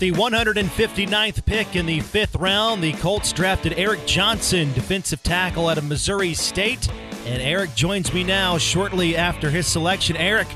the 159th pick in the fifth round, the Colts drafted Eric Johnson, defensive tackle out of Missouri State. And Eric joins me now shortly after his selection. Eric,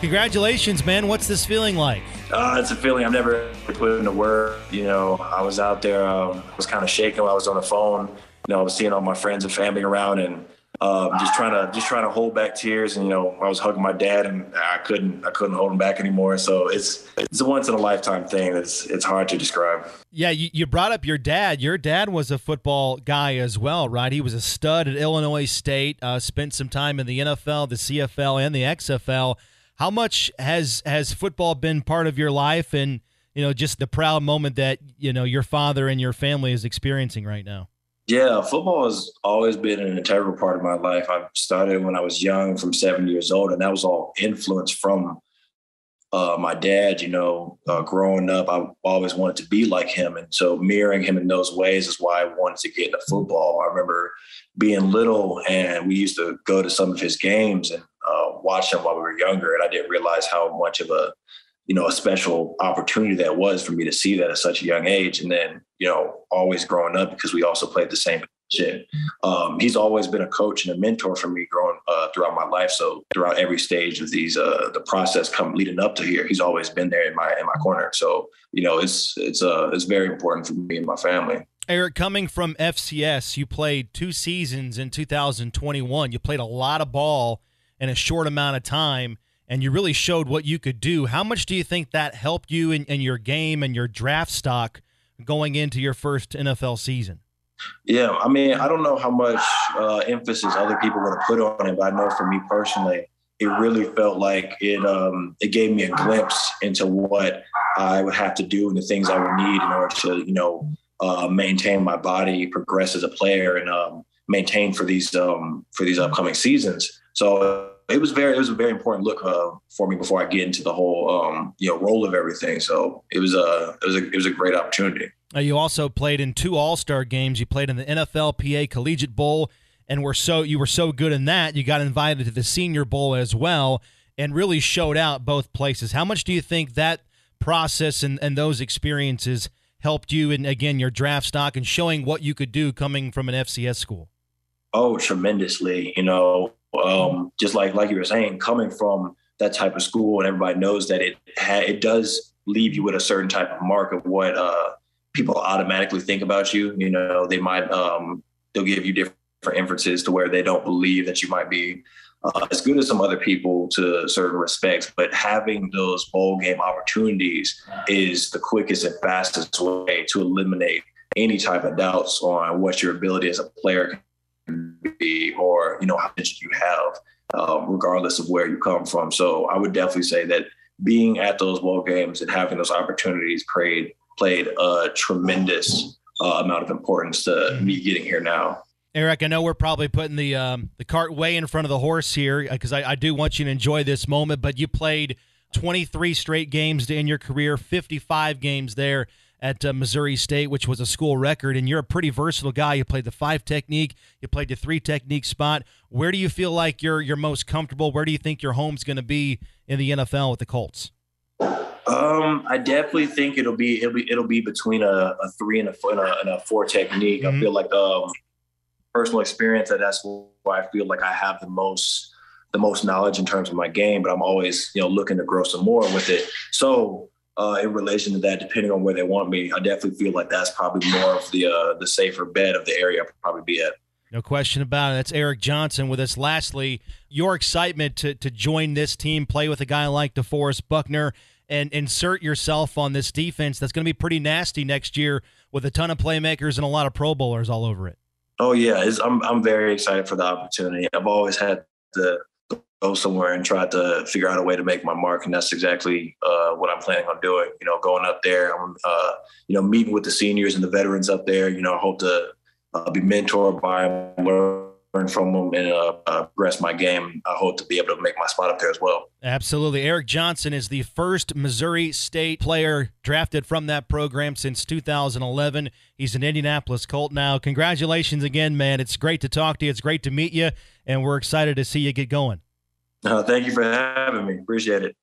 congratulations, man. What's this feeling like? Uh, it's a feeling I've never put into words. You know, I was out there, um, I was kind of shaking while I was on the phone. You know, I was seeing all my friends and family around and um, just trying to just trying to hold back tears. And you know, I was hugging my dad, and I couldn't I couldn't hold him back anymore. So it's it's a once in a lifetime thing. It's it's hard to describe. Yeah, you, you brought up your dad. Your dad was a football guy as well, right? He was a stud at Illinois State. Uh, spent some time in the NFL, the CFL, and the XFL. How much has has football been part of your life, and you know, just the proud moment that you know your father and your family is experiencing right now? Yeah, football has always been an integral part of my life. I started when I was young, from seven years old, and that was all influenced from uh, my dad. You know, uh, growing up, I always wanted to be like him, and so mirroring him in those ways is why I wanted to get into football. I remember being little, and we used to go to some of his games and uh, watch them while we were younger, and I didn't realize how much of a you know, a special opportunity that was for me to see that at such a young age. And then, you know, always growing up because we also played the same position. Um, he's always been a coach and a mentor for me growing uh, throughout my life. So throughout every stage of these, uh, the process come leading up to here, he's always been there in my in my corner. So you know, it's it's uh it's very important for me and my family. Eric, coming from FCS, you played two seasons in 2021. You played a lot of ball in a short amount of time and you really showed what you could do. How much do you think that helped you in, in your game and your draft stock going into your first NFL season? Yeah, I mean, I don't know how much uh, emphasis other people would have put on it, but I know for me personally, it really felt like it um, it gave me a glimpse into what I would have to do and the things I would need in order to, you know, uh, maintain my body, progress as a player, and um, maintain for these um, for these upcoming seasons. So it was very it was a very important look uh, for me before I get into the whole um, you know role of everything. So it was a it was a it was a great opportunity. You also played in two All Star games. You played in the NFLPA Collegiate Bowl, and were so you were so good in that you got invited to the Senior Bowl as well, and really showed out both places. How much do you think that process and, and those experiences helped you in again your draft stock and showing what you could do coming from an FCS school? Oh, tremendously. You know, um, just like like you were saying, coming from that type of school, and everybody knows that it ha- it does leave you with a certain type of mark of what uh, people automatically think about you. You know, they might um, they'll give you different inferences to where they don't believe that you might be uh, as good as some other people to certain respects, but having those bowl game opportunities is the quickest and fastest way to eliminate any type of doubts on what your ability as a player be or you know how much you have um, regardless of where you come from. So i would definitely say that being at those bowl games and having those opportunities played played a tremendous uh, amount of importance to me getting here now. Eric, I know we're probably putting the um, the cart way in front of the horse here because I, I do want you to enjoy this moment. But you played 23 straight games in your career, 55 games there at uh, Missouri State, which was a school record. And you're a pretty versatile guy. You played the five technique, you played the three technique spot. Where do you feel like you're you're most comfortable? Where do you think your home's going to be in the NFL with the Colts? Um, I definitely think it'll be it'll be it'll be between a, a three and a, and a, and a four technique. Mm-hmm. I feel like um, personal experience that that's why I feel like I have the most the most knowledge in terms of my game, but I'm always you know looking to grow some more with it. So uh, in relation to that, depending on where they want me. I definitely feel like that's probably more of the uh, the safer bet of the area I'll probably be at. No question about it. That's Eric Johnson with us. Lastly, your excitement to, to join this team, play with a guy like DeForest Buckner, and insert yourself on this defense that's going to be pretty nasty next year with a ton of playmakers and a lot of Pro Bowlers all over it. Oh yeah, I'm I'm very excited for the opportunity. I've always had the go somewhere and try to figure out a way to make my mark. And that's exactly uh, what I'm planning on doing. You know, going up there, I'm, uh, you know, meeting with the seniors and the veterans up there. You know, I hope to uh, be mentored by them, learn from them, and uh, uh, progress my game. I hope to be able to make my spot up there as well. Absolutely. Eric Johnson is the first Missouri State player drafted from that program since 2011. He's an Indianapolis Colt now. Congratulations again, man. It's great to talk to you. It's great to meet you, and we're excited to see you get going. Uh, thank you for having me. Appreciate it.